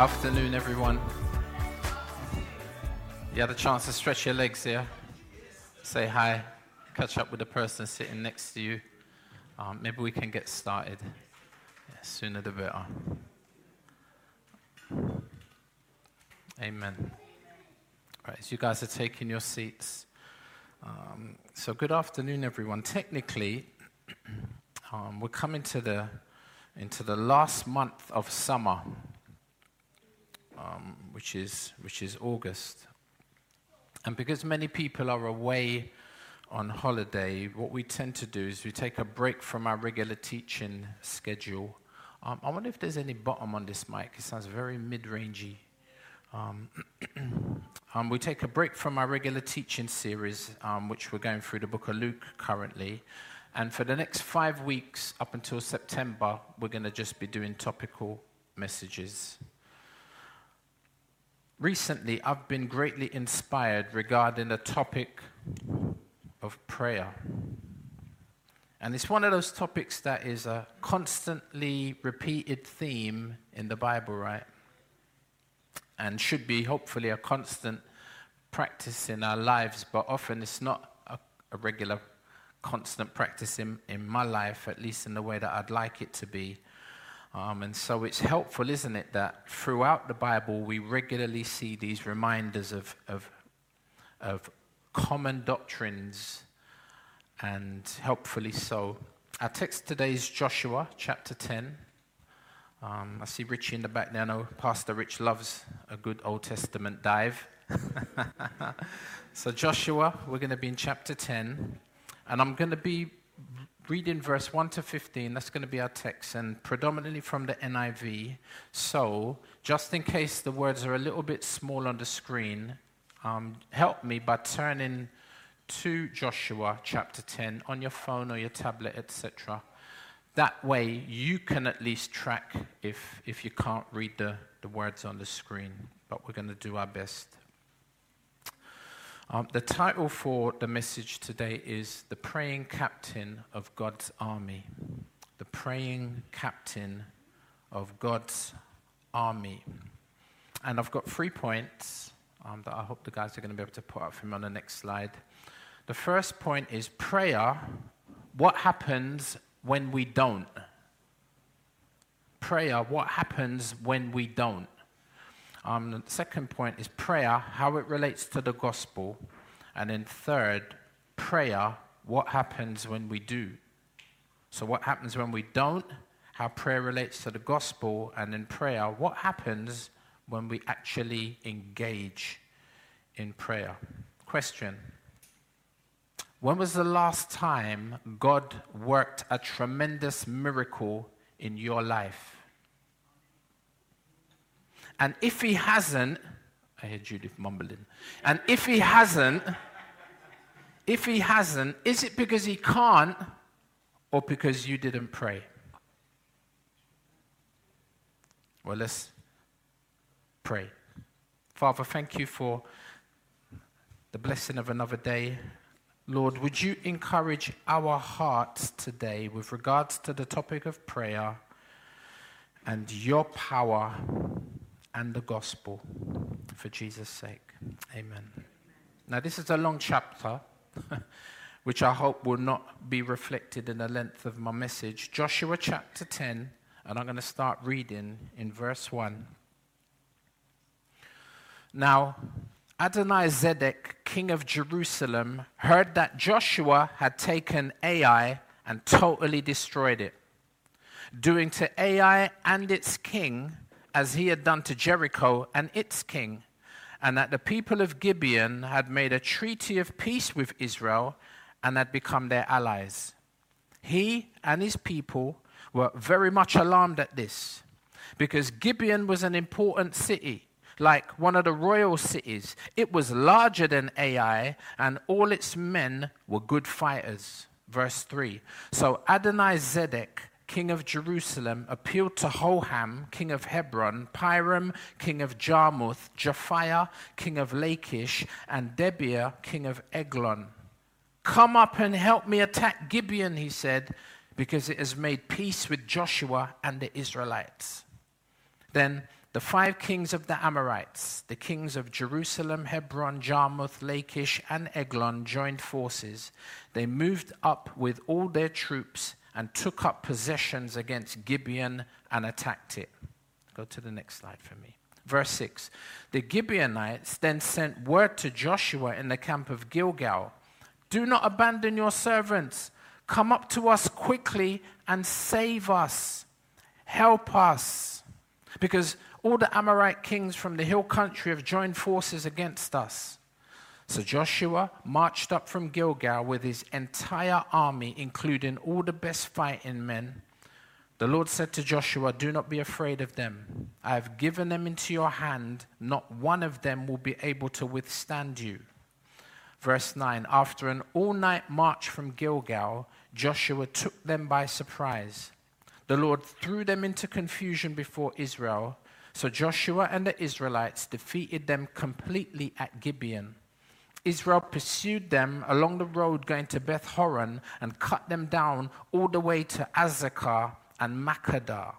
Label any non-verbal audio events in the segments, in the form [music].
Afternoon, everyone. You had a chance to stretch your legs here, say hi, catch up with the person sitting next to you. Um, maybe we can get started. Yeah, sooner the better. Amen. Right, as you guys are taking your seats. Um, so, good afternoon, everyone. Technically, [clears throat] um, we're coming to the into the last month of summer um, which, is, which is August. And because many people are away on holiday, what we tend to do is we take a break from our regular teaching schedule. Um, I wonder if there's any bottom on this mic. It sounds very mid rangey. Um, [clears throat] um, we take a break from our regular teaching series, um, which we're going through the book of Luke currently. And for the next five weeks, up until September, we're going to just be doing topical messages. Recently, I've been greatly inspired regarding the topic of prayer. And it's one of those topics that is a constantly repeated theme in the Bible, right? And should be hopefully a constant practice in our lives, but often it's not a, a regular, constant practice in, in my life, at least in the way that I'd like it to be. Um, and so it's helpful, isn't it, that throughout the Bible we regularly see these reminders of, of, of common doctrines, and helpfully so. Our text today is Joshua chapter 10. Um, I see Richie in the back there. I know Pastor Rich loves a good Old Testament dive. [laughs] so, Joshua, we're going to be in chapter 10, and I'm going to be reading verse 1 to 15. That's going to be our text, and predominantly from the NIV. So, just in case the words are a little bit small on the screen, um, help me by turning to Joshua chapter 10 on your phone or your tablet, etc. That way, you can at least track if, if you can't read the, the words on the screen. But we're going to do our best. Um, the title for the message today is The Praying Captain of God's Army. The Praying Captain of God's Army. And I've got three points um, that I hope the guys are going to be able to put up for me on the next slide. The first point is prayer. What happens when we don't? Prayer, what happens when we don't? Um, the second point is prayer, how it relates to the gospel. And then third, prayer, what happens when we do. So, what happens when we don't, how prayer relates to the gospel, and then prayer, what happens when we actually engage in prayer. Question When was the last time God worked a tremendous miracle in your life? And if he hasn't, I hear Judith mumbling. And if he hasn't, if he hasn't, is it because he can't or because you didn't pray? Well, let's pray. Father, thank you for the blessing of another day. Lord, would you encourage our hearts today with regards to the topic of prayer and your power and the gospel for Jesus' sake. Amen. Now, this is a long chapter, [laughs] which I hope will not be reflected in the length of my message. Joshua chapter 10, and I'm going to start reading in verse 1. Now, Adonai Zedek, king of Jerusalem, heard that Joshua had taken Ai and totally destroyed it, doing to Ai and its king as he had done to Jericho and its king, and that the people of Gibeon had made a treaty of peace with Israel and had become their allies. He and his people were very much alarmed at this, because Gibeon was an important city, like one of the royal cities. It was larger than Ai, and all its men were good fighters. Verse 3 So Adonai Zedek king of Jerusalem, appealed to Hoham, king of Hebron, Piram, king of Jarmuth, Japhia, king of Lachish, and Debir, king of Eglon. Come up and help me attack Gibeon, he said, because it has made peace with Joshua and the Israelites. Then the five kings of the Amorites, the kings of Jerusalem, Hebron, Jarmuth, Lachish, and Eglon, joined forces. They moved up with all their troops and took up possessions against Gibeon and attacked it. Go to the next slide for me. Verse 6 The Gibeonites then sent word to Joshua in the camp of Gilgal Do not abandon your servants. Come up to us quickly and save us. Help us. Because all the Amorite kings from the hill country have joined forces against us. So Joshua marched up from Gilgal with his entire army, including all the best fighting men. The Lord said to Joshua, Do not be afraid of them. I have given them into your hand. Not one of them will be able to withstand you. Verse 9 After an all night march from Gilgal, Joshua took them by surprise. The Lord threw them into confusion before Israel so Joshua and the Israelites defeated them completely at Gibeon. Israel pursued them along the road going to Beth Horon and cut them down all the way to Azekah and Makkedah.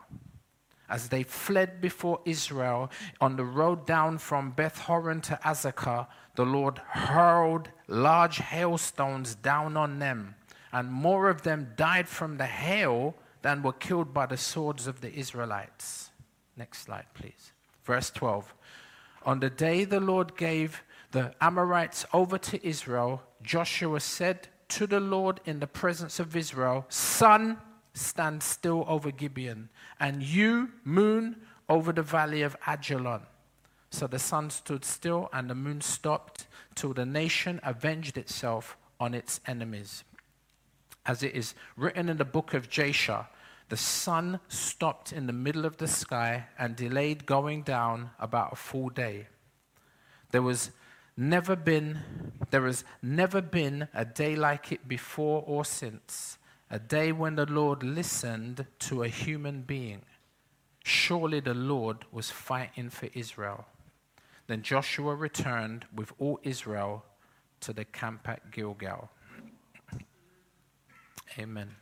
As they fled before Israel on the road down from Beth Horon to Azekah, the Lord hurled large hailstones down on them, and more of them died from the hail than were killed by the swords of the Israelites. Next slide, please. Verse 12. On the day the Lord gave the Amorites over to Israel, Joshua said to the Lord in the presence of Israel, Sun, stand still over Gibeon, and you, moon, over the valley of Aijalon. So the sun stood still and the moon stopped till the nation avenged itself on its enemies. As it is written in the book of Jasher, the sun stopped in the middle of the sky and delayed going down about a full day. There was never been there has never been a day like it before or since, a day when the Lord listened to a human being. Surely the Lord was fighting for Israel. Then Joshua returned with all Israel to the camp at Gilgal. Amen.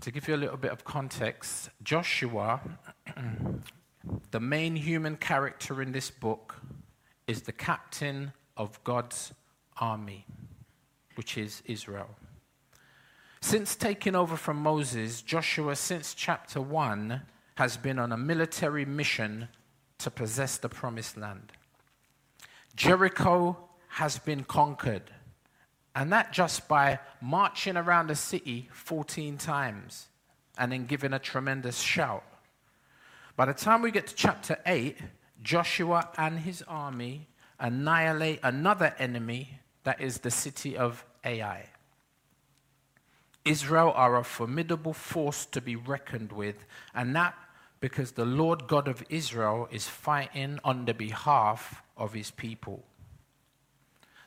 To give you a little bit of context, Joshua, [clears throat] the main human character in this book, is the captain of God's army, which is Israel. Since taking over from Moses, Joshua, since chapter 1, has been on a military mission to possess the promised land. Jericho has been conquered. And that just by marching around the city 14 times and then giving a tremendous shout. By the time we get to chapter 8, Joshua and his army annihilate another enemy that is the city of Ai. Israel are a formidable force to be reckoned with, and that because the Lord God of Israel is fighting on the behalf of his people.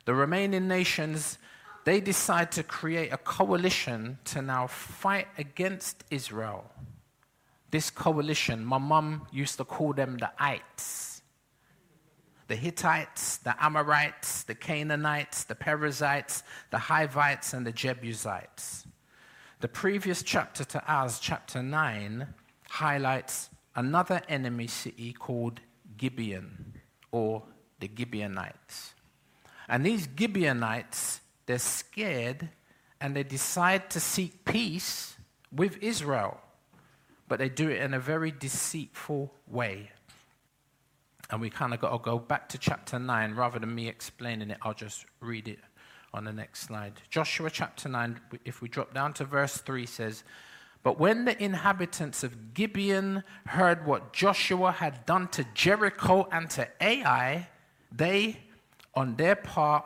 The remaining nations they decide to create a coalition to now fight against Israel. This coalition, my mum used to call them the Ites. The Hittites, the Amorites, the Canaanites, the Perizzites, the Hivites, and the Jebusites. The previous chapter to ours, chapter 9, highlights another enemy city called Gibeon, or the Gibeonites. And these Gibeonites they're scared and they decide to seek peace with Israel, but they do it in a very deceitful way. And we kind of got to go back to chapter 9 rather than me explaining it, I'll just read it on the next slide. Joshua chapter 9, if we drop down to verse 3, says, But when the inhabitants of Gibeon heard what Joshua had done to Jericho and to Ai, they, on their part,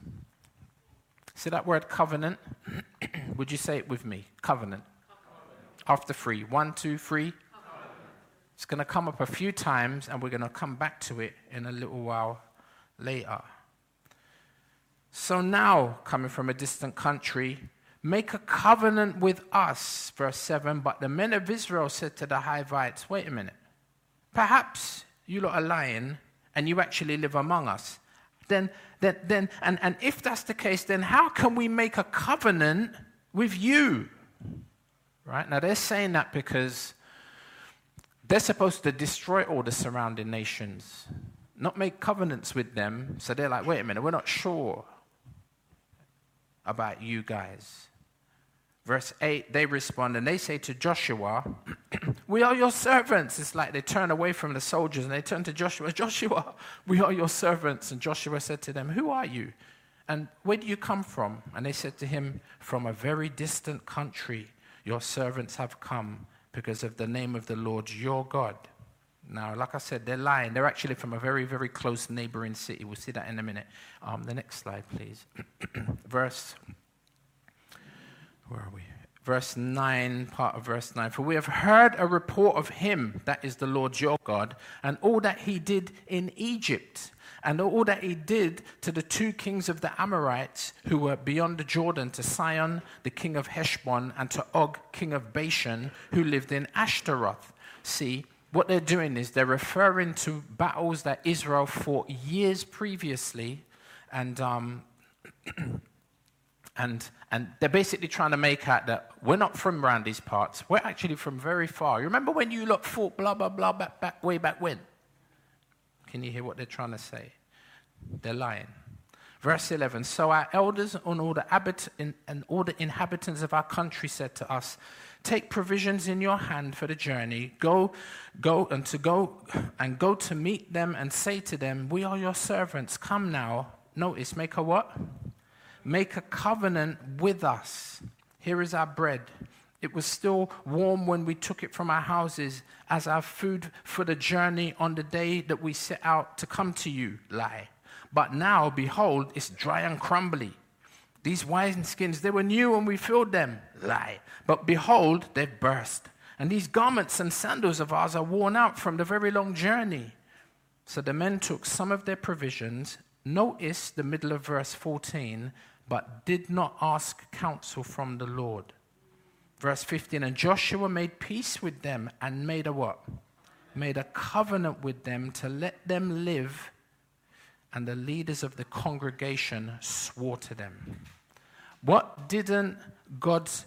See that word covenant? [clears throat] Would you say it with me? Covenant. covenant. After three. One, two, three. Covenant. It's going to come up a few times, and we're going to come back to it in a little while later. So now, coming from a distant country, make a covenant with us. Verse 7 But the men of Israel said to the Hivites, Wait a minute. Perhaps you lot are lying and you actually live among us. Then, then, then and, and if that's the case, then how can we make a covenant with you? Right? Now they're saying that because they're supposed to destroy all the surrounding nations, not make covenants with them. So they're like, wait a minute, we're not sure about you guys. Verse 8, they respond and they say to Joshua, [clears throat] We are your servants. It's like they turn away from the soldiers and they turn to Joshua, [laughs] Joshua, we are your servants. And Joshua said to them, Who are you? And where do you come from? And they said to him, From a very distant country, your servants have come because of the name of the Lord your God. Now, like I said, they're lying. They're actually from a very, very close neighboring city. We'll see that in a minute. Um, the next slide, please. [clears throat] Verse where are we? Verse 9, part of verse 9. For we have heard a report of him, that is the Lord your God, and all that he did in Egypt, and all that he did to the two kings of the Amorites who were beyond the Jordan, to Sihon, the king of Heshbon, and to Og, king of Bashan, who lived in Ashtaroth. See, what they're doing is they're referring to battles that Israel fought years previously, and um, [clears throat] And, and they're basically trying to make out that we're not from these parts. We're actually from very far. You remember when you look fought blah, blah, blah, back, back, way back when? Can you hear what they're trying to say? They're lying. Verse 11 So our elders and all, the habit- and all the inhabitants of our country said to us, Take provisions in your hand for the journey. Go, go, and to go and go to meet them and say to them, We are your servants. Come now. Notice, make a what? Make a covenant with us. Here is our bread. It was still warm when we took it from our houses as our food for the journey on the day that we set out to come to you, lie. But now, behold, it's dry and crumbly. These wineskins, they were new when we filled them, lie. But behold, they've burst. And these garments and sandals of ours are worn out from the very long journey. So the men took some of their provisions. Notice the middle of verse 14 but did not ask counsel from the Lord. Verse 15 And Joshua made peace with them and made a what? Made a covenant with them to let them live, and the leaders of the congregation swore to them. What didn't God's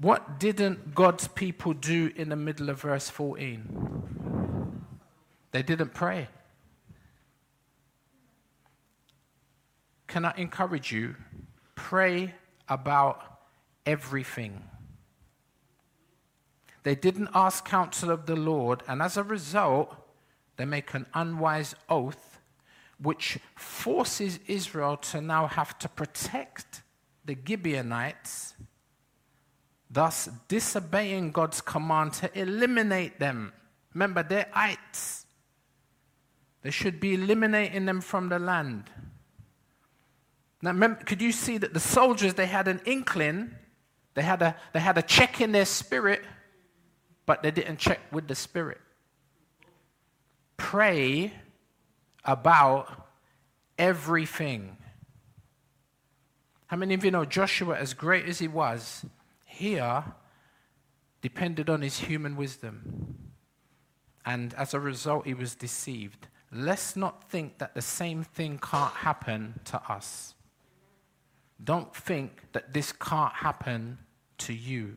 what didn't God's people do in the middle of verse 14? They didn't pray. Can I encourage you pray about everything. They didn't ask counsel of the Lord, and as a result, they make an unwise oath which forces Israel to now have to protect the Gibeonites, thus disobeying God's command to eliminate them. Remember, they're ites. They should be eliminating them from the land. Now, remember, could you see that the soldiers, they had an inkling, they had, a, they had a check in their spirit, but they didn't check with the spirit. Pray about everything. How many of you know Joshua, as great as he was, here uh, depended on his human wisdom. And as a result, he was deceived. Let's not think that the same thing can't happen to us. Don't think that this can't happen to you.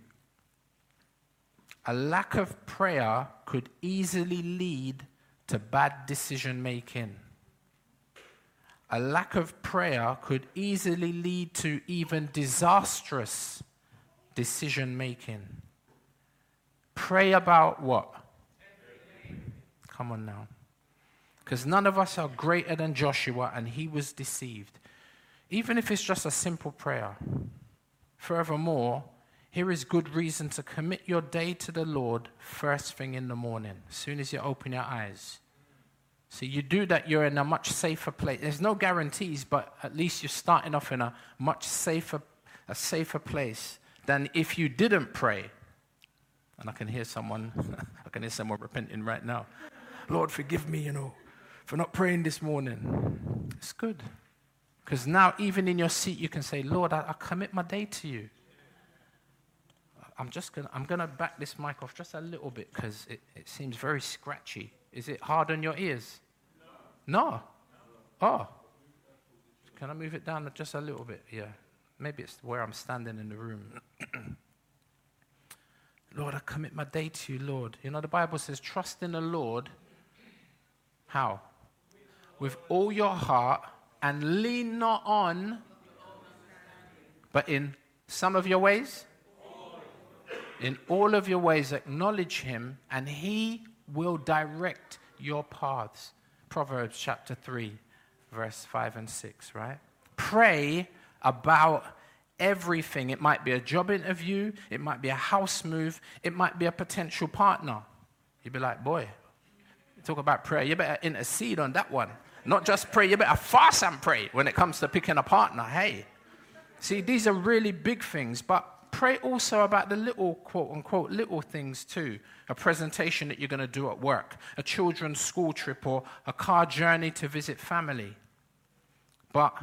A lack of prayer could easily lead to bad decision making. A lack of prayer could easily lead to even disastrous decision making. Pray about what? Come on now. Because none of us are greater than Joshua, and he was deceived even if it's just a simple prayer. Furthermore, here is good reason to commit your day to the Lord first thing in the morning, as soon as you open your eyes. So you do that, you're in a much safer place. There's no guarantees, but at least you're starting off in a much safer, a safer place than if you didn't pray. And I can hear someone, [laughs] I can hear someone repenting right now. Lord, forgive me, you know, for not praying this morning. It's good. Because now, even in your seat, you can say, Lord, I, I commit my day to you. I'm just going to I'm gonna back this mic off just a little bit because it, it seems very scratchy. Is it hard on your ears? No. no. Oh. Can I move it down just a little bit? Yeah. Maybe it's where I'm standing in the room. [clears throat] Lord, I commit my day to you, Lord. You know, the Bible says, trust in the Lord. How? With all your heart and lean not on, but in some of your ways. In all of your ways, acknowledge him, and he will direct your paths. Proverbs chapter 3, verse 5 and 6, right? Pray about everything. It might be a job interview, it might be a house move, it might be a potential partner. You'd be like, boy, talk about prayer. You better intercede on that one. Not just pray, you better fast and pray when it comes to picking a partner. Hey. See, these are really big things, but pray also about the little, quote unquote, little things too. A presentation that you're going to do at work, a children's school trip, or a car journey to visit family. But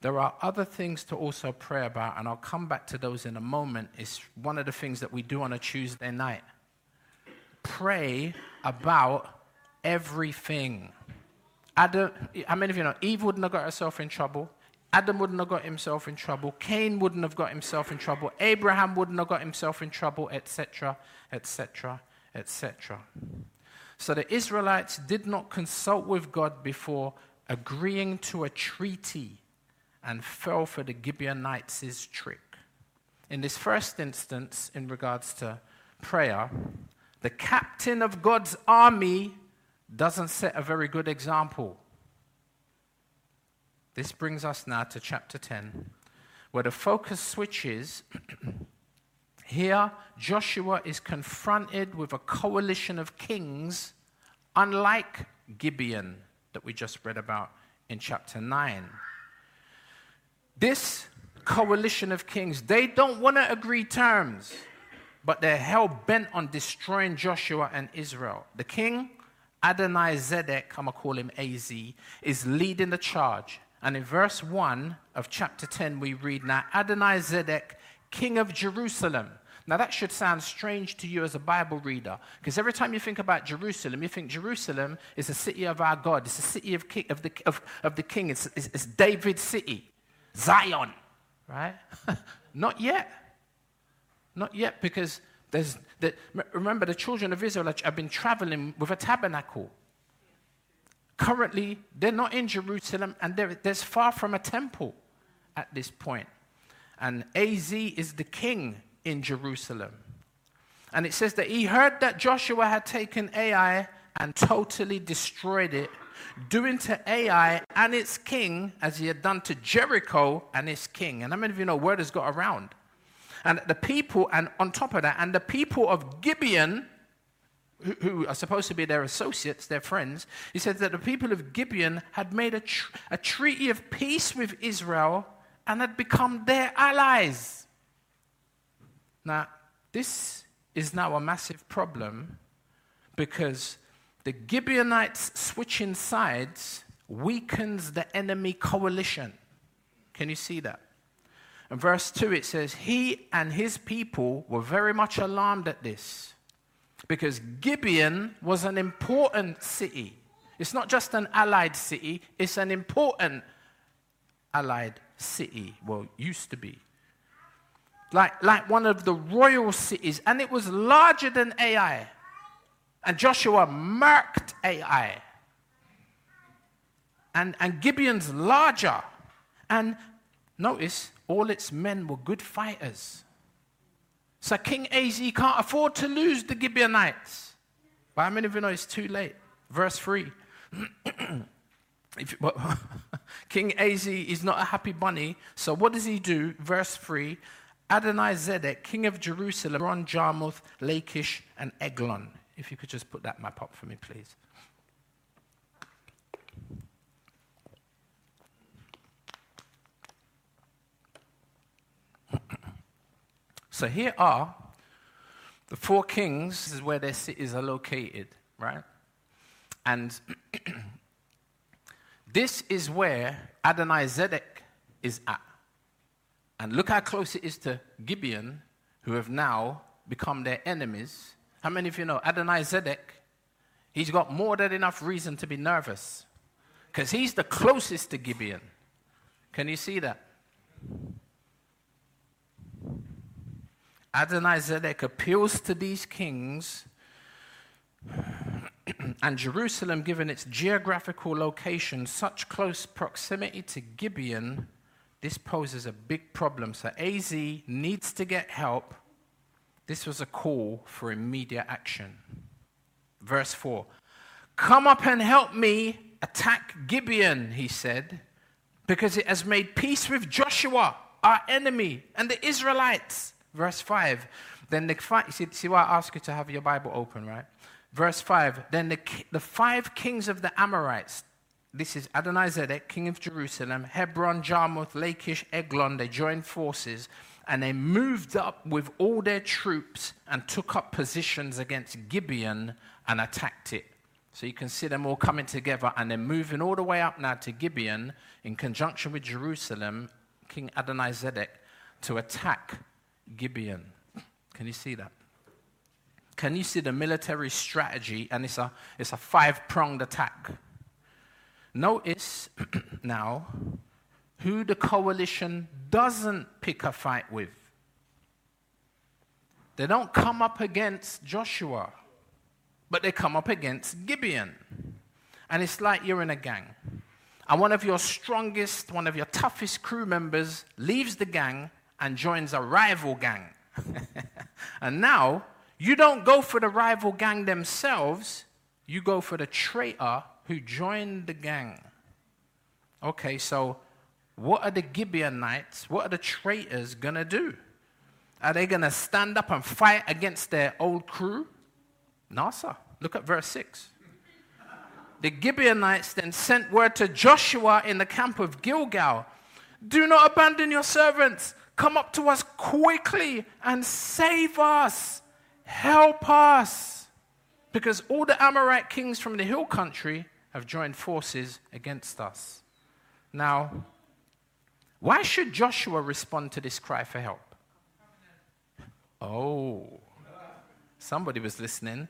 there are other things to also pray about, and I'll come back to those in a moment. It's one of the things that we do on a Tuesday night. Pray about everything. Adam, how many of you know Eve wouldn't have got herself in trouble? Adam wouldn't have got himself in trouble. Cain wouldn't have got himself in trouble. Abraham wouldn't have got himself in trouble, etc., etc., etc. So the Israelites did not consult with God before agreeing to a treaty and fell for the Gibeonites' trick. In this first instance, in regards to prayer, the captain of God's army doesn't set a very good example. This brings us now to chapter 10, where the focus switches. [clears throat] Here, Joshua is confronted with a coalition of kings, unlike Gibeon that we just read about in chapter 9. This coalition of kings, they don't want to agree terms, but they're hell bent on destroying Joshua and Israel. The king, Adonai Zedek, I'm going to call him AZ, is leading the charge. And in verse 1 of chapter 10, we read now Adonai Zedek, king of Jerusalem. Now, that should sound strange to you as a Bible reader, because every time you think about Jerusalem, you think Jerusalem is the city of our God. It's the city of, of, the, of, of the king. It's, it's, it's David's city. Zion, right? [laughs] Not yet. Not yet, because there's the, remember the children of Israel have been traveling with a tabernacle. Currently, they're not in Jerusalem, and there's far from a temple at this point. And Az is the king in Jerusalem. And it says that he heard that Joshua had taken Ai and totally destroyed it doing to Ai and its king as he had done to Jericho and its king. And how many of you know word has got around? And the people, and on top of that, and the people of Gibeon, who, are supposed to be their associates, their friends, he says that the people of Gibeon had made a, tr- a treaty of peace with Israel and had become their allies. Now, this is now a massive problem because the Gibeonites switching sides weakens the enemy coalition. Can you see that? In verse 2, it says, He and his people were very much alarmed at this because Gibeon was an important city. It's not just an allied city, it's an important allied city. Well, used to be. Like, like one of the royal cities, and it was larger than Ai. And Joshua marked Ai. And, and Gibeon's larger. And notice, all its men were good fighters. So King Az can't afford to lose the Gibeonites. But how many of you know it's too late? Verse 3. [clears throat] if, [laughs] King Az is not a happy bunny. So what does he do? Verse 3 Adonai Zedek, king of Jerusalem, Ron, Jarmuth, Lachish, and Eglon. If you could just put that map up for me, please. So here are The four kings is where their cities are located, right? And [clears throat] this is where Adonai Zedek is at. And look how close it is to Gibeon, who have now become their enemies. How many of you know Adonai Zedek? He's got more than enough reason to be nervous because he's the closest to Gibeon. Can you see that? Adonai Zedek appeals to these kings, [clears throat] and Jerusalem, given its geographical location, such close proximity to Gibeon, this poses a big problem. So AZ needs to get help. This was a call for immediate action. Verse 4 Come up and help me attack Gibeon, he said, because it has made peace with Joshua, our enemy, and the Israelites. Verse 5. Then the five, see, see why I ask you to have your Bible open, right? Verse 5. Then the, the five kings of the Amorites, this is Adonai Zedek, king of Jerusalem, Hebron, Jarmuth, Lachish, Eglon, they joined forces and they moved up with all their troops and took up positions against Gibeon and attacked it. So you can see them all coming together and they're moving all the way up now to Gibeon in conjunction with Jerusalem, King Adonai Zedek, to attack Gibeon. Can you see that? Can you see the military strategy? And it's a, it's a five pronged attack. Notice [clears throat] now who the coalition doesn't pick a fight with. They don't come up against Joshua, but they come up against Gibeon. And it's like you're in a gang. And one of your strongest, one of your toughest crew members leaves the gang and joins a rival gang. [laughs] and now, you don't go for the rival gang themselves, you go for the traitor who joined the gang. Okay, so what are the Gibeonites, what are the traitors going to do? Are they going to stand up and fight against their old crew? No, sir. Look at verse 6. The Gibeonites then sent word to Joshua in the camp of Gilgal Do not abandon your servants. Come up to us quickly and save us. Help us. Because all the Amorite kings from the hill country have joined forces against us. Now, why should Joshua respond to this cry for help? Oh, somebody was listening.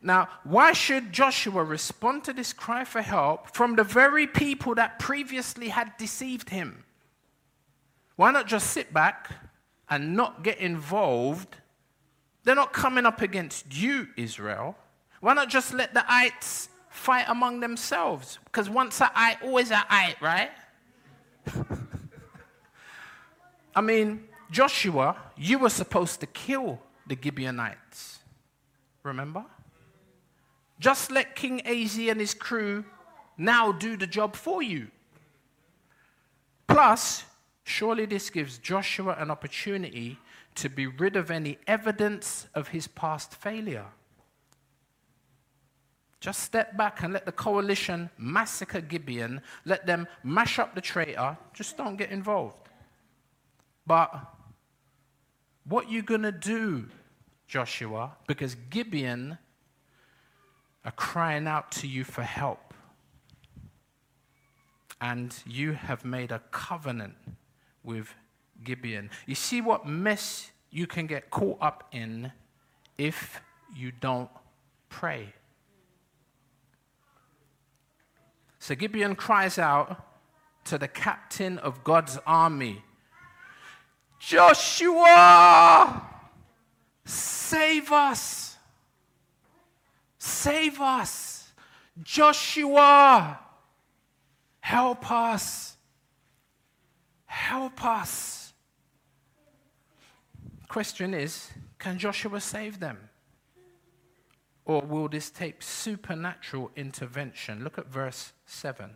Now, why should Joshua respond to this cry for help from the very people that previously had deceived him? Why not just sit back and not get involved? They're not coming up against you, Israel. Why not just let the ites fight among themselves? Because once a ite, always a ite, right? [laughs] I mean, Joshua, you were supposed to kill the Gibeonites. Remember? Just let King Az and his crew now do the job for you. Plus, Surely this gives Joshua an opportunity to be rid of any evidence of his past failure. Just step back and let the coalition massacre Gibeon, let them mash up the traitor, just don't get involved. But what are you going to do, Joshua? Because Gibeon are crying out to you for help. And you have made a covenant with Gibeon. You see what mess you can get caught up in if you don't pray. So Gibeon cries out to the captain of God's army Joshua, save us! Save us! Joshua, help us! Help us. Question is can Joshua save them? Or will this take supernatural intervention? Look at verse 7.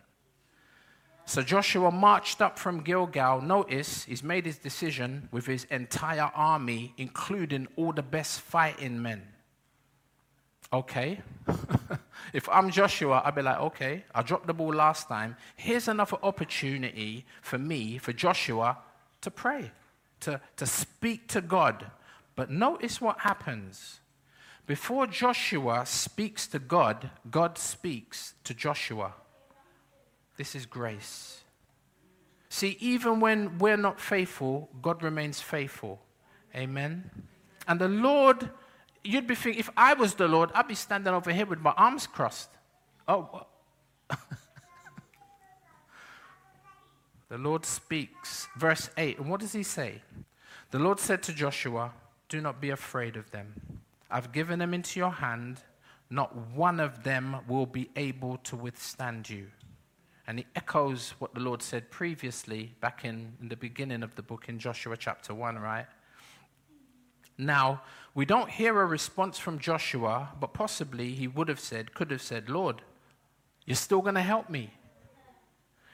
So Joshua marched up from Gilgal. Notice he's made his decision with his entire army, including all the best fighting men. Okay. [laughs] if I'm Joshua, I'd be like, okay, I dropped the ball last time. Here's another opportunity for me, for Joshua, to pray, to, to speak to God. But notice what happens. Before Joshua speaks to God, God speaks to Joshua. This is grace. See, even when we're not faithful, God remains faithful. Amen. And the Lord, you'd be thinking, if I was the Lord, I'd be standing over here with my arms crossed. Oh, [laughs] the Lord speaks. Verse 8. And what does he say? The Lord said to Joshua, Do not be afraid of them. I've given them into your hand. Not one of them will be able to withstand you. And he echoes what the Lord said previously back in, in the beginning of the book in Joshua chapter 1, right? Now, we don't hear a response from Joshua, but possibly he would have said, could have said, Lord, you're still going to help me.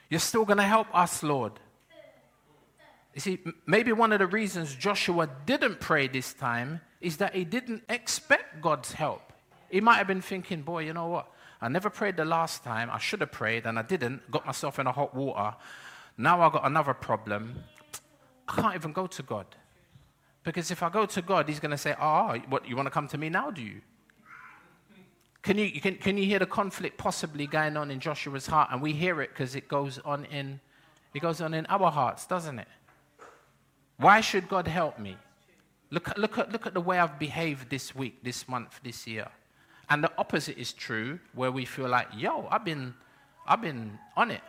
You're still going to help us, Lord. You see, maybe one of the reasons Joshua didn't pray this time is that he didn't expect God's help. He might have been thinking, boy, you know what? I never prayed the last time. I should have prayed and I didn't. Got myself in a hot water. Now I've got another problem. I can't even go to God. Because if I go to God, He's going to say, Oh, what, you want to come to me now, do you? Can you, can, can you hear the conflict possibly going on in Joshua's heart? And we hear it because it goes on in it goes on in our hearts, doesn't it? Why should God help me? Look, look, at, look at the way I've behaved this week, this month, this year. And the opposite is true, where we feel like, yo, I've been, I've been on it.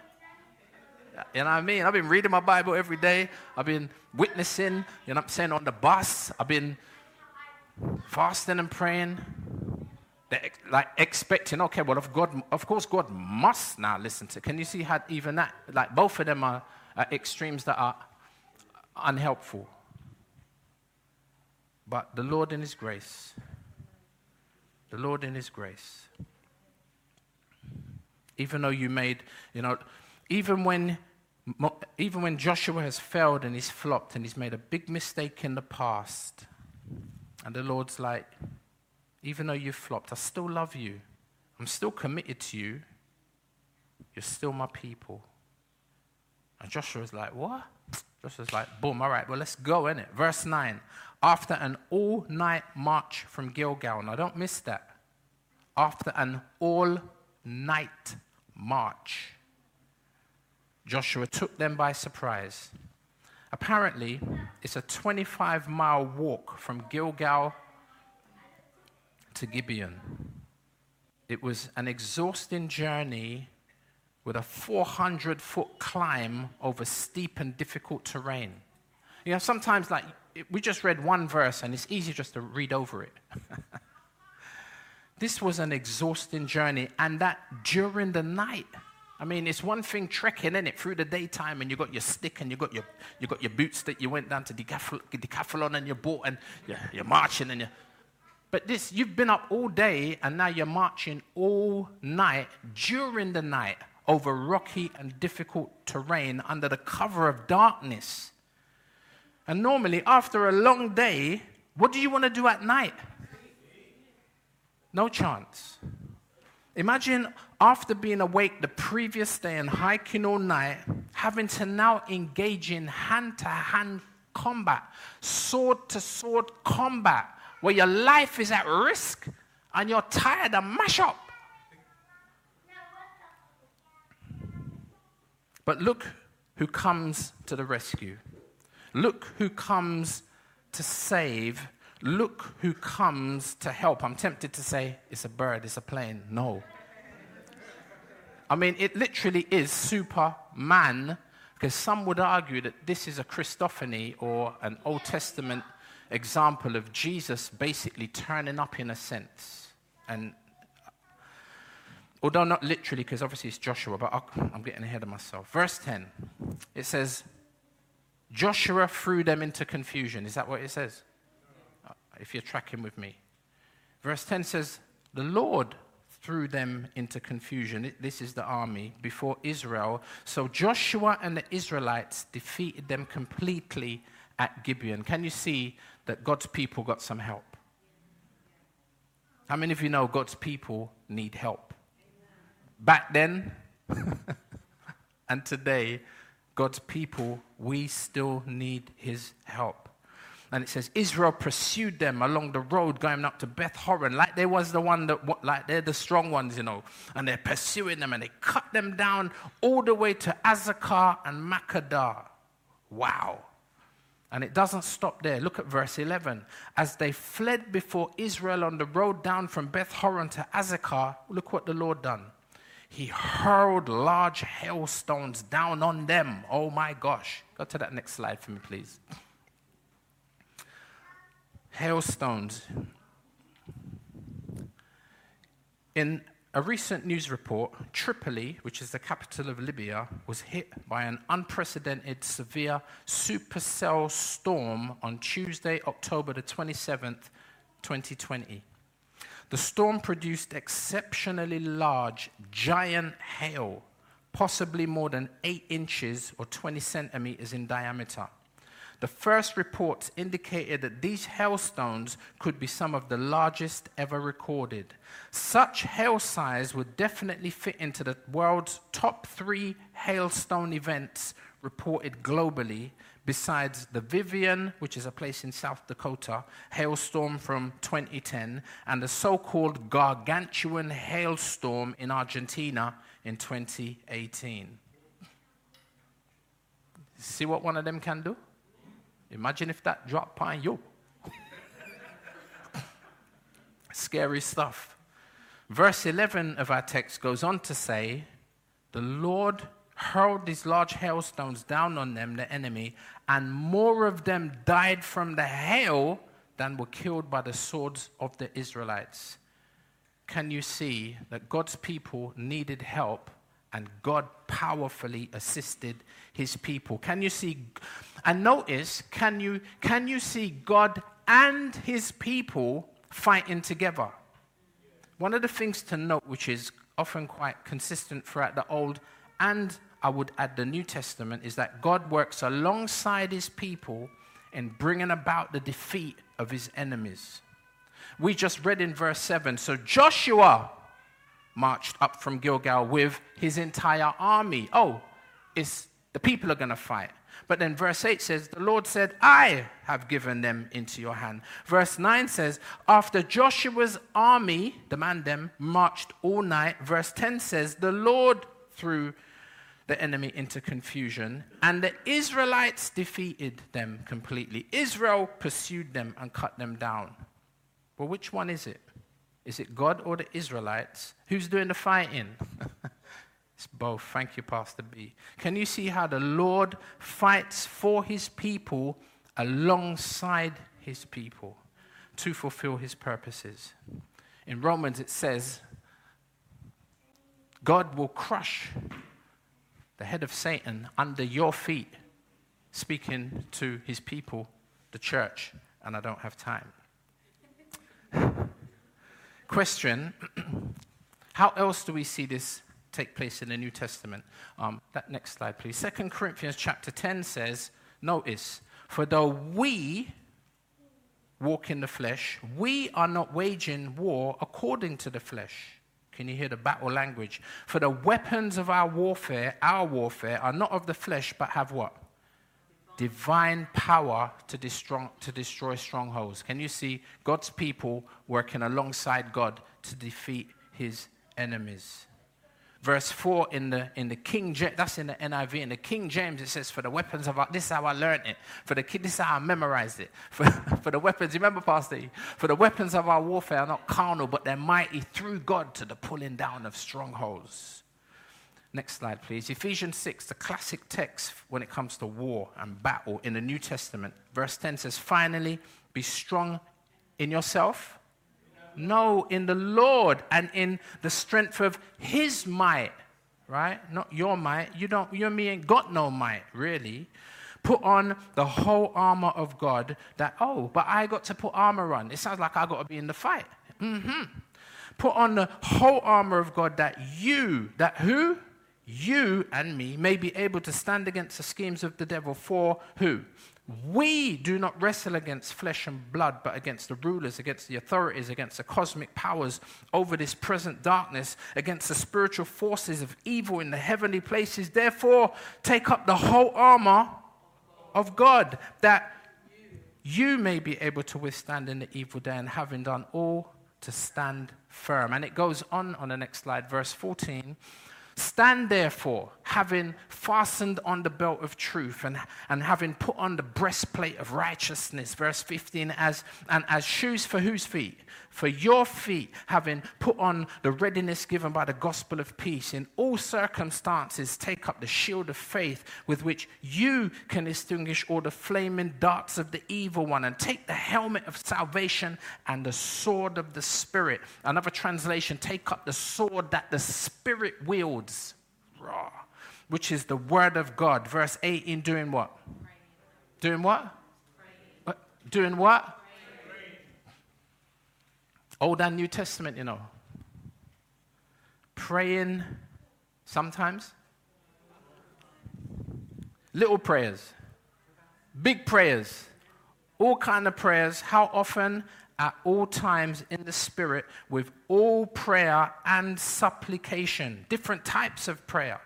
You know what I mean? I've been reading my Bible every day. I've been witnessing, you know I'm saying, on the bus. I've been fasting and praying. Like expecting, okay, well, of God, of course, God must now listen to. Can you see how even that, like both of them are, are extremes that are unhelpful. But the Lord in His grace the Lord in His grace. Even though you made, you know, even when even when Joshua has failed and he's flopped and he's made a big mistake in the past, and the Lord's like, even though you've flopped, I still love you. I'm still committed to you. You're still my people. And Joshua's like, what? Joshua's like, boom, all right, well, let's go, innit? Verse 9 after an all night march from Gilgal. Now, don't miss that. After an all night march, Joshua took them by surprise. Apparently, it's a 25 mile walk from Gilgal to Gibeon. It was an exhausting journey with a 400 foot climb over steep and difficult terrain. You know, sometimes, like, we just read one verse and it's easy just to read over it. [laughs] this was an exhausting journey, and that during the night. I mean, it's one thing trekking in it through the daytime, and you got your stick and you got your you got your boots that you went down to Decathlon and you bought, and you're, you're marching and you. But this, you've been up all day, and now you're marching all night during the night over rocky and difficult terrain under the cover of darkness. And normally, after a long day, what do you want to do at night? No chance. Imagine after being awake the previous day and hiking all night, having to now engage in hand to hand combat, sword to sword combat, where your life is at risk and you're tired and mash up. But look who comes to the rescue. Look who comes to save. Look who comes to help. I'm tempted to say it's a bird, it's a plane. No. I mean, it literally is Superman, because some would argue that this is a Christophany or an Old Testament example of Jesus basically turning up in a sense. And although not literally, because obviously it's Joshua, but I'm getting ahead of myself. Verse 10, it says, Joshua threw them into confusion. Is that what it says? If you're tracking with me. Verse 10 says, The Lord threw them into confusion. This is the army before Israel. So Joshua and the Israelites defeated them completely at Gibeon. Can you see that God's people got some help? How many of you know God's people need help? Back then [laughs] and today, God's people, we still need his help. And it says Israel pursued them along the road going up to Beth Horon, like they was the one that, like they're the strong ones, you know. And they're pursuing them and they cut them down all the way to Azekah and Makkedah. Wow. And it doesn't stop there. Look at verse 11. As they fled before Israel on the road down from Beth Horon to Azekah, look what the Lord done. He hurled large hailstones down on them. Oh my gosh. Go to that next slide for me, please hailstones. In a recent news report, Tripoli, which is the capital of Libya, was hit by an unprecedented severe supercell storm on Tuesday, October the 27th, 2020. The storm produced exceptionally large, giant hail, possibly more than 8 inches or 20 centimeters in diameter. The first reports indicated that these hailstones could be some of the largest ever recorded. Such hail size would definitely fit into the world's top three hailstone events reported globally, besides the Vivian, which is a place in South Dakota, hailstorm from 2010, and the so called Gargantuan hailstorm in Argentina in 2018. See what one of them can do? Imagine if that dropped on you. [laughs] Scary stuff. Verse 11 of our text goes on to say, The Lord hurled these large hailstones down on them, the enemy, and more of them died from the hail than were killed by the swords of the Israelites. Can you see that God's people needed help and God powerfully assisted his people? Can you see and notice, can you, can you see God and his people fighting together? One of the things to note, which is often quite consistent throughout the Old and I would add the New Testament, is that God works alongside his people in bringing about the defeat of his enemies. We just read in verse 7 so Joshua marched up from Gilgal with his entire army. Oh, it's, the people are going to fight. But then verse 8 says, The Lord said, I have given them into your hand. Verse 9 says, After Joshua's army, the man them, marched all night. Verse 10 says, The Lord threw the enemy into confusion, and the Israelites defeated them completely. Israel pursued them and cut them down. Well, which one is it? Is it God or the Israelites? Who's doing the fighting? [laughs] It's both. Thank you, Pastor B. Can you see how the Lord fights for his people alongside his people to fulfill his purposes? In Romans, it says, God will crush the head of Satan under your feet, speaking to his people, the church, and I don't have time. [laughs] Question [clears throat] How else do we see this take place in the New Testament. Um, that next slide, please. Second Corinthians chapter 10 says, notice, for though we walk in the flesh, we are not waging war according to the flesh. Can you hear the battle language? For the weapons of our warfare, our warfare, are not of the flesh, but have what? Divine power to destroy, to destroy strongholds. Can you see God's people working alongside God to defeat his enemies? Verse 4 in the, in the King James, that's in the NIV. In the King James, it says, For the weapons of our, this is how I learned it. For the this is how I memorized it. [laughs] For, for the weapons, remember, Pastor? For the weapons of our warfare are not carnal, but they're mighty through God to the pulling down of strongholds. Next slide, please. Ephesians 6, the classic text when it comes to war and battle in the New Testament. Verse 10 says, Finally, be strong in yourself no, in the Lord and in the strength of His might, right? Not your might. You don't. You and me ain't got no might, really. Put on the whole armor of God. That oh, but I got to put armor on. It sounds like I got to be in the fight. Mm-hmm. Put on the whole armor of God that you, that who, you and me may be able to stand against the schemes of the devil. For who? We do not wrestle against flesh and blood, but against the rulers, against the authorities, against the cosmic powers over this present darkness, against the spiritual forces of evil in the heavenly places. Therefore, take up the whole armor of God that you may be able to withstand in the evil day, and having done all, to stand firm. And it goes on on the next slide, verse 14. Stand therefore, having fastened on the belt of truth and, and having put on the breastplate of righteousness, verse 15, as, and as shoes for whose feet? For your feet, having put on the readiness given by the gospel of peace. In all circumstances, take up the shield of faith with which you can extinguish all the flaming darts of the evil one, and take the helmet of salvation and the sword of the Spirit. Another translation, take up the sword that the Spirit wields, which is the word of God. Verse 8 in doing what? Doing what? Doing what? Old and New Testament, you know. Praying sometimes. Little prayers. Big prayers. All kind of prayers. How often? At all times in the Spirit with all prayer and supplication. Different types of prayer.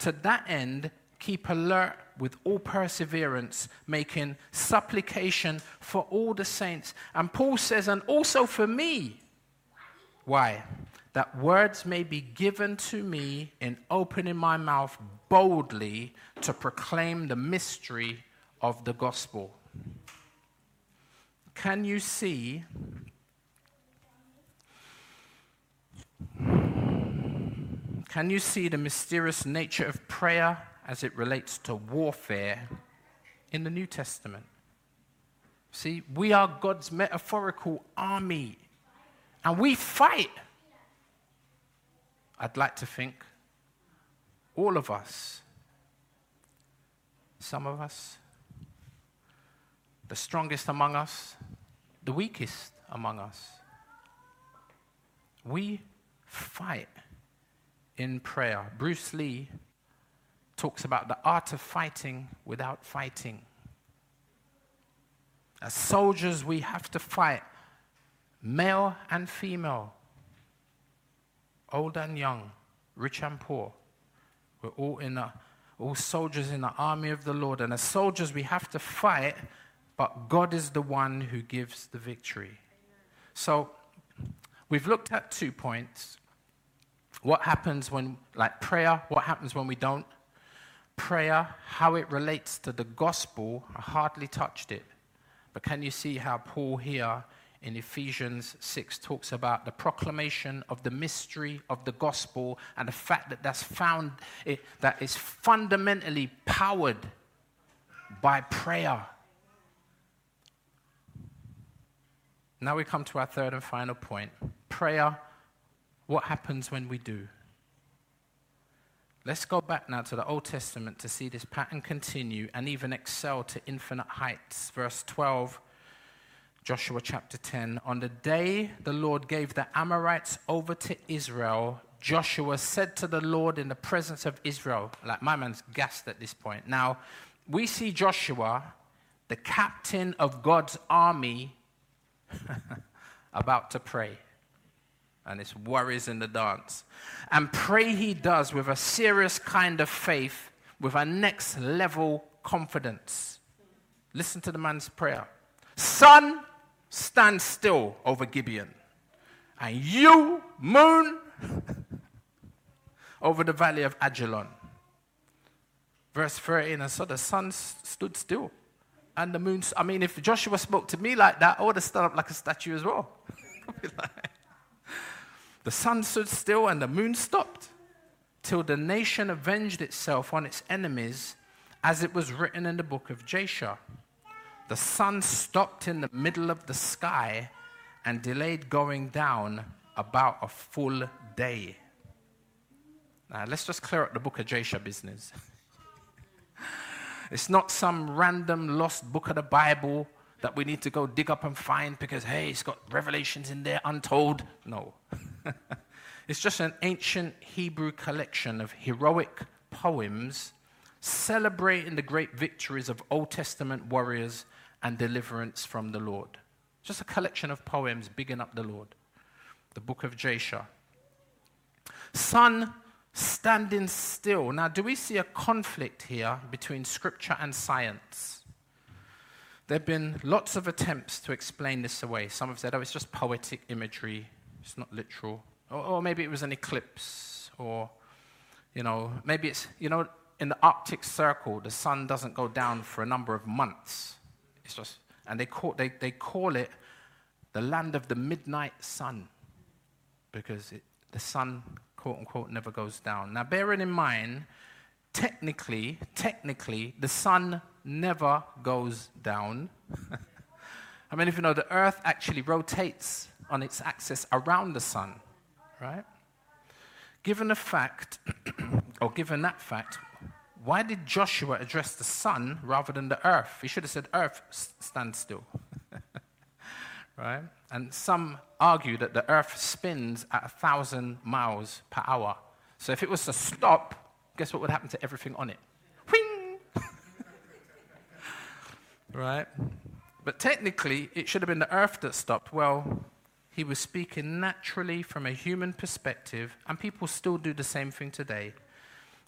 To that end, keep alert with all perseverance, making supplication for all the saints. And Paul says, and also for me. Why? That words may be given to me in opening my mouth boldly to proclaim the mystery of the gospel. Can you see? Can you see the mysterious nature of prayer as it relates to warfare in the New Testament. See, we are God's metaphorical army, and we fight. I'd like to think all of us, some of us, the strongest among us, the weakest among us, we fight in prayer. Bruce Lee talks about the art of fighting without fighting. As soldiers, we have to fight, male and female, old and young, rich and poor. We're all in a, all soldiers in the army of the Lord. And as soldiers, we have to fight, but God is the one who gives the victory. So we've looked at two points. What happens when, like prayer, what happens when we don't prayer, how it relates to the gospel, I hardly touched it. But can you see how Paul here in Ephesians 6 talks about the proclamation of the mystery of the gospel and the fact that that's found, it, that is fundamentally powered by prayer. Now we come to our third and final point prayer. What happens when we do? Let's go back now to the Old Testament to see this pattern continue and even excel to infinite heights. Verse 12, Joshua chapter 10. On the day the Lord gave the Amorites over to Israel, Joshua said to the Lord in the presence of Israel, like my man's gassed at this point. Now, we see Joshua, the captain of God's army, [laughs] about to pray and it's worries in the dance. And pray he does with a serious kind of faith, with a next level confidence. Listen to the man's prayer Sun, stand still over Gibeon, and you, moon, [laughs] over the valley of Aijalon. Verse 13, and so the sun stood still, and the moon. I mean, if Joshua spoke to me like that, I would have stood up like a statue as well. [laughs] The sun stood still and the moon stopped till the nation avenged itself on its enemies, as it was written in the book of Jasher. The sun stopped in the middle of the sky and delayed going down about a full day. Now, let's just clear up the book of Jasher business. [laughs] it's not some random lost book of the Bible that we need to go dig up and find because, hey, it's got revelations in there untold. No. [laughs] [laughs] it's just an ancient Hebrew collection of heroic poems celebrating the great victories of Old Testament warriors and deliverance from the Lord. Just a collection of poems bigging up the Lord. The book of Jasher. Sun standing still. Now, do we see a conflict here between scripture and science? There have been lots of attempts to explain this away. Some have said, oh, it's just poetic imagery, it's not literal. Or, or maybe it was an eclipse, or, you know, maybe it's, you know, in the Arctic Circle, the sun doesn't go down for a number of months. It's just, and they call, they, they call it the land of the midnight sun because it, the sun, quote unquote, never goes down. Now, bearing in mind, technically, technically, the sun never goes down. [laughs] I mean, if you know, the earth actually rotates on its axis around the sun, right? Given the fact, [clears throat] or given that fact, why did Joshua address the sun rather than the earth? He should have said, Earth, stand still. [laughs] right? And some argue that the earth spins at a thousand miles per hour. So if it was to stop, guess what would happen to everything on it? Whing! [laughs] right? But technically, it should have been the earth that stopped. Well, he was speaking naturally from a human perspective, and people still do the same thing today.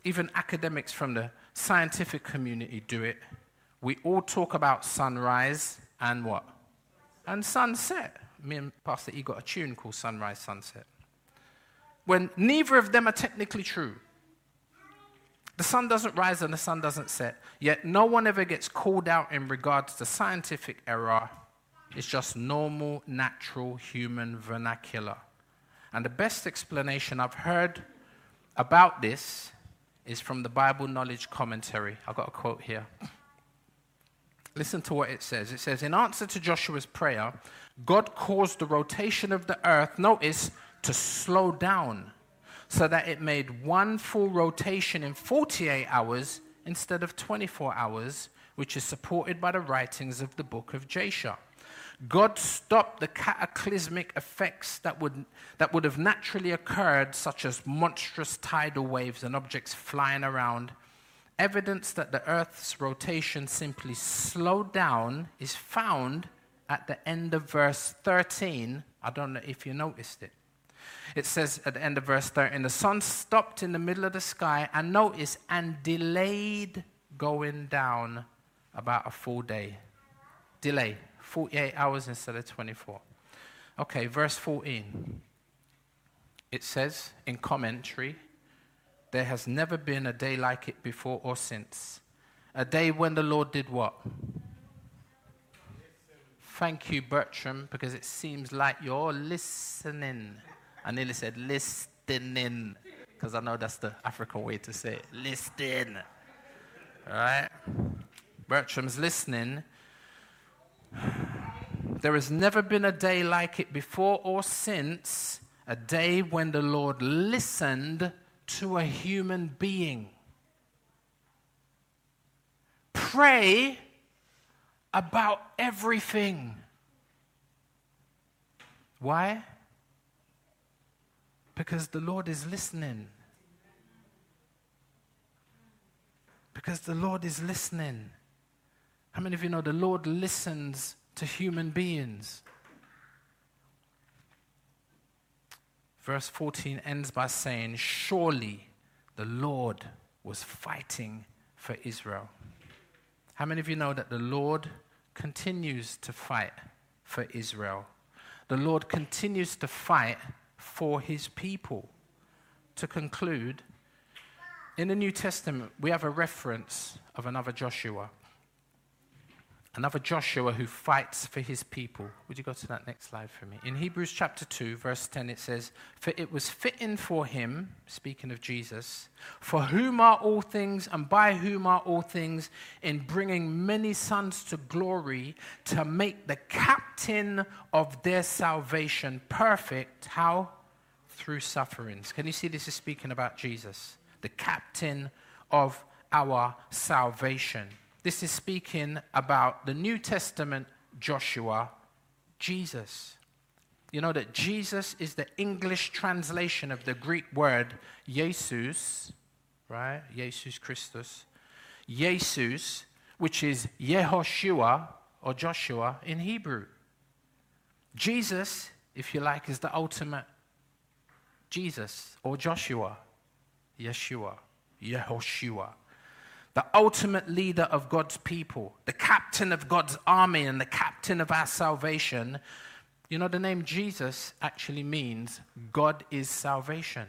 Even academics from the scientific community do it. We all talk about sunrise and what? And sunset. Me and Pastor E got a tune called Sunrise Sunset. When neither of them are technically true. The sun doesn't rise and the sun doesn't set, yet no one ever gets called out in regards to scientific error. It's just normal, natural human vernacular. And the best explanation I've heard about this is from the Bible Knowledge Commentary. I've got a quote here. Listen to what it says. It says, In answer to Joshua's prayer, God caused the rotation of the earth, notice, to slow down so that it made one full rotation in 48 hours instead of 24 hours, which is supported by the writings of the book of Jasher. God stopped the cataclysmic effects that would, that would have naturally occurred, such as monstrous tidal waves and objects flying around. Evidence that the Earth's rotation simply slowed down is found at the end of verse 13. I don't know if you noticed it. It says at the end of verse 13 the sun stopped in the middle of the sky, and noticed and delayed going down about a full day. Delay. 48 hours instead of 24. Okay, verse 14. It says in commentary, there has never been a day like it before or since. A day when the Lord did what? Thank you, Bertram, because it seems like you're listening. I nearly said listening, because I know that's the African way to say it. Listen. All right? Bertram's listening there has never been a day like it before or since, a day when the Lord listened to a human being. Pray about everything. Why? Because the Lord is listening. Because the Lord is listening. How many of you know the Lord listens to human beings? Verse 14 ends by saying, Surely the Lord was fighting for Israel. How many of you know that the Lord continues to fight for Israel? The Lord continues to fight for his people. To conclude, in the New Testament, we have a reference of another Joshua. Another Joshua who fights for his people. Would you go to that next slide for me? In Hebrews chapter 2, verse 10, it says, For it was fitting for him, speaking of Jesus, for whom are all things and by whom are all things, in bringing many sons to glory, to make the captain of their salvation perfect. How? Through sufferings. Can you see this is speaking about Jesus, the captain of our salvation? This is speaking about the New Testament Joshua, Jesus. You know that Jesus is the English translation of the Greek word Jesus, right? Jesus Christus. Jesus, which is Yehoshua or Joshua in Hebrew. Jesus, if you like, is the ultimate Jesus or Joshua, Yeshua, Yehoshua. The ultimate leader of God's people, the captain of God's army, and the captain of our salvation. You know, the name Jesus actually means God is salvation.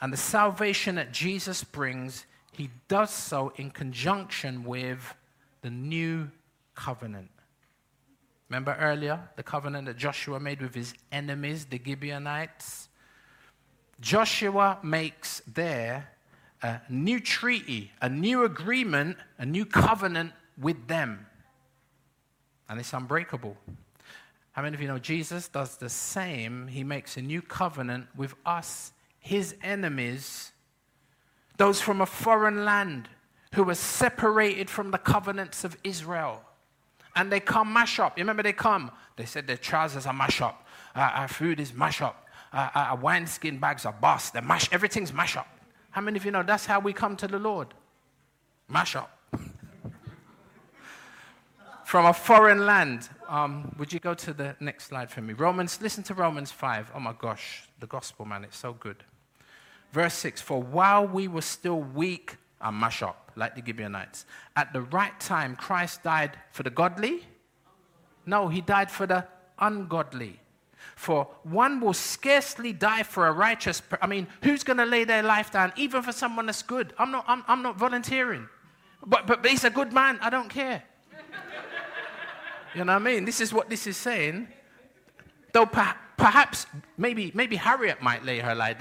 And the salvation that Jesus brings, he does so in conjunction with the new covenant. Remember earlier the covenant that Joshua made with his enemies, the Gibeonites? Joshua makes there a new treaty, a new agreement, a new covenant with them. And it's unbreakable. How many of you know Jesus does the same? He makes a new covenant with us, his enemies, those from a foreign land who were separated from the covenants of Israel. And they come mash up. You remember they come? They said their trousers are mash up, uh, our food is mash up, uh, our wineskin bags are bust, they mash, everything's mash up. How many of you know that's how we come to the Lord? Mash up. From a foreign land. Um, would you go to the next slide for me? Romans, listen to Romans 5. Oh my gosh, the gospel, man, it's so good. Verse 6 For while we were still weak, I mash up, like the Gibeonites, at the right time, Christ died for the godly? No, he died for the ungodly. For one will scarcely die for a righteous. Per- I mean, who's going to lay their life down, even for someone that's good? I'm not, I'm, I'm not volunteering. But, but, but he's a good man. I don't care. you know what I mean? This is what this is saying. Though per- perhaps, maybe, maybe Harriet might lay her life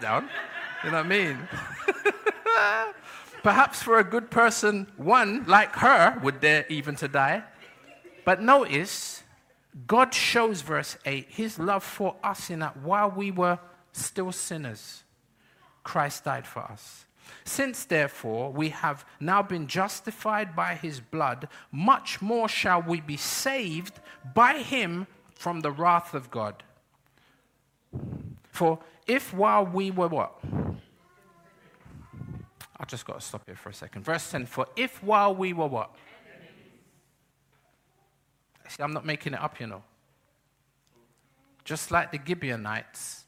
down. You know what I mean? [laughs] perhaps for a good person, one like her would dare even to die. But notice God shows, verse 8, his love for us in that while we were still sinners, Christ died for us. Since, therefore, we have now been justified by his blood, much more shall we be saved by him from the wrath of God. For if while we were what? I just got to stop here for a second. Verse 10 For if while we were what? I'm not making it up, you know. Just like the Gibeonites,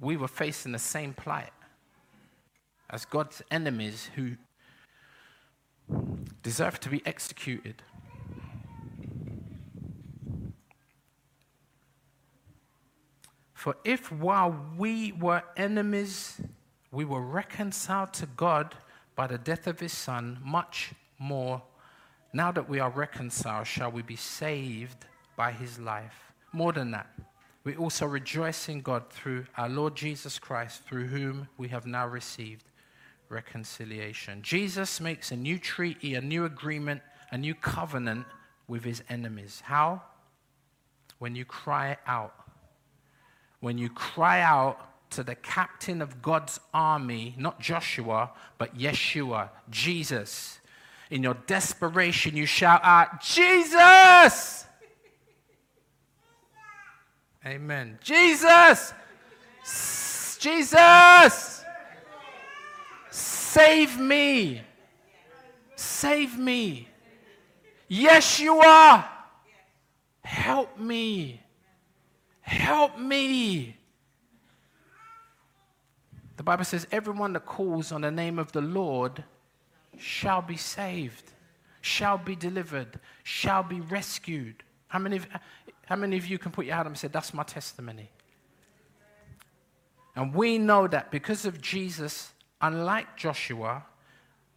we were facing the same plight as God's enemies who deserve to be executed. For if while we were enemies, we were reconciled to God by the death of his Son, much more now that we are reconciled, shall we be saved by his life? More than that, we also rejoice in God through our Lord Jesus Christ, through whom we have now received reconciliation. Jesus makes a new treaty, a new agreement, a new covenant with his enemies. How? When you cry out. When you cry out to the captain of God's army, not Joshua, but Yeshua, Jesus in your desperation, you shout out, Jesus! Amen. Jesus! Jesus! Save me! Save me! Yes, you are! Help me! Help me! The Bible says, everyone that calls on the name of the Lord shall be saved, shall be delivered, shall be rescued. How many, of, how many of you can put your hand up and say, That's my testimony? And we know that because of Jesus, unlike Joshua,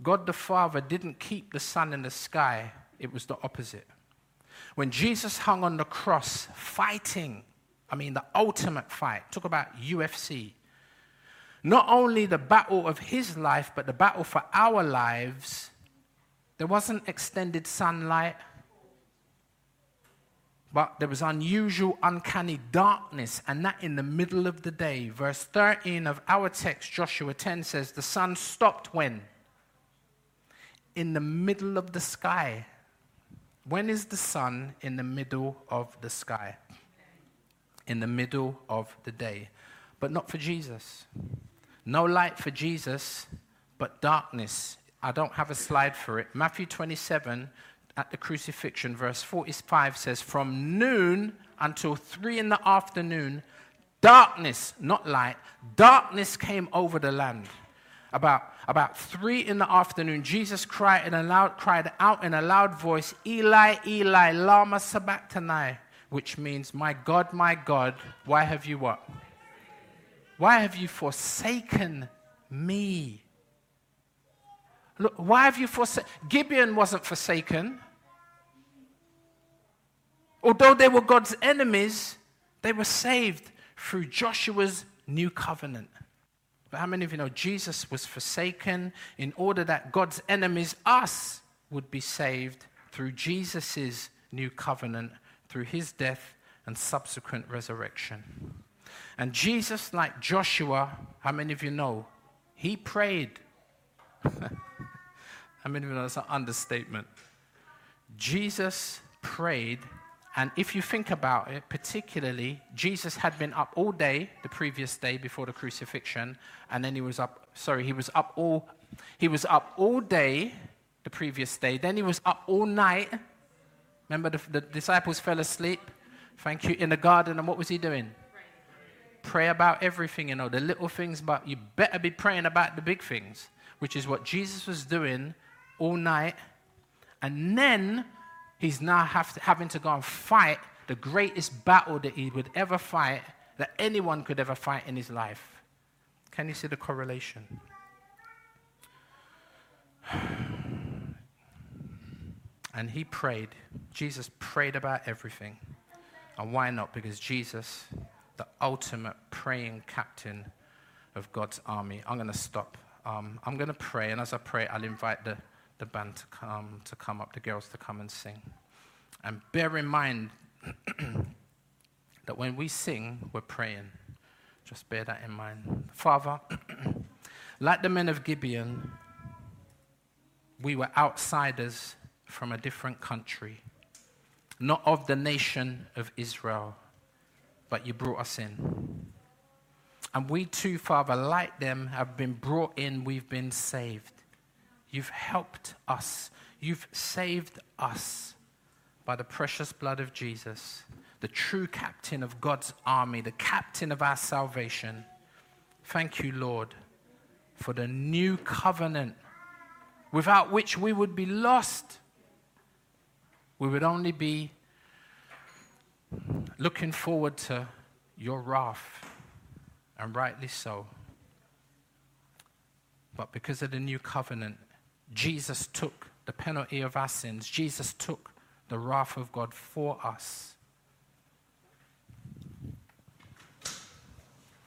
God the Father didn't keep the sun in the sky, it was the opposite. When Jesus hung on the cross fighting, I mean, the ultimate fight, talk about UFC, not only the battle of his life, but the battle for our lives, there wasn't extended sunlight, but there was unusual, uncanny darkness, and that in the middle of the day. Verse 13 of our text, Joshua 10, says, The sun stopped when? In the middle of the sky. When is the sun in the middle of the sky? In the middle of the day. But not for Jesus. No light for Jesus, but darkness. I don't have a slide for it. Matthew 27 at the crucifixion, verse 45 says, From noon until three in the afternoon, darkness, not light, darkness came over the land. about, about three in the afternoon, Jesus cried, in a loud, cried out in a loud voice, Eli, Eli, lama sabachthani, which means, My God, my God, why have you what? Why have you forsaken me? Look, why have you forsaken? Gibeon wasn't forsaken. Although they were God's enemies, they were saved through Joshua's new covenant. But how many of you know Jesus was forsaken in order that God's enemies, us, would be saved through Jesus' new covenant, through his death and subsequent resurrection? And Jesus, like Joshua, how many of you know? He prayed. [laughs] how many of you know that's an understatement? Jesus prayed and if you think about it, particularly, Jesus had been up all day the previous day before the crucifixion, and then he was up, sorry, he was up all, he was up all day the previous day, then he was up all night. Remember, the, the disciples fell asleep, thank you, in the garden, and what was he doing? Pray about everything, you know, the little things, but you better be praying about the big things, which is what Jesus was doing all night. And then he's now to, having to go and fight the greatest battle that he would ever fight, that anyone could ever fight in his life. Can you see the correlation? [sighs] And he prayed. Jesus prayed about everything. And why not? Because Jesus, the ultimate praying captain of God's army. I'm going to stop. Um, I'm going to pray, and as I pray, I'll invite the the band to come, to come up, the girls to come and sing. And bear in mind [clears throat] that when we sing, we're praying. Just bear that in mind. Father, [clears throat] like the men of Gibeon, we were outsiders from a different country, not of the nation of Israel, but you brought us in. And we too, Father, like them, have been brought in, we've been saved. You've helped us. You've saved us by the precious blood of Jesus, the true captain of God's army, the captain of our salvation. Thank you, Lord, for the new covenant without which we would be lost. We would only be looking forward to your wrath, and rightly so. But because of the new covenant, Jesus took the penalty of our sins. Jesus took the wrath of God for us.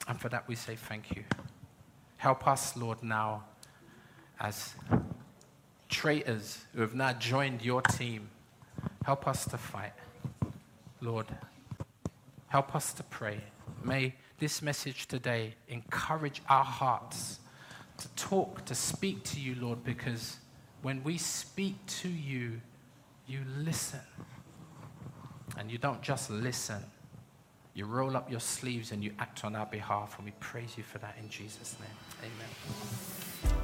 And for that we say thank you. Help us, Lord, now as traitors who have now joined your team. Help us to fight. Lord, help us to pray. May this message today encourage our hearts to talk, to speak to you, Lord, because when we speak to you, you listen. And you don't just listen, you roll up your sleeves and you act on our behalf. And we praise you for that in Jesus' name. Amen.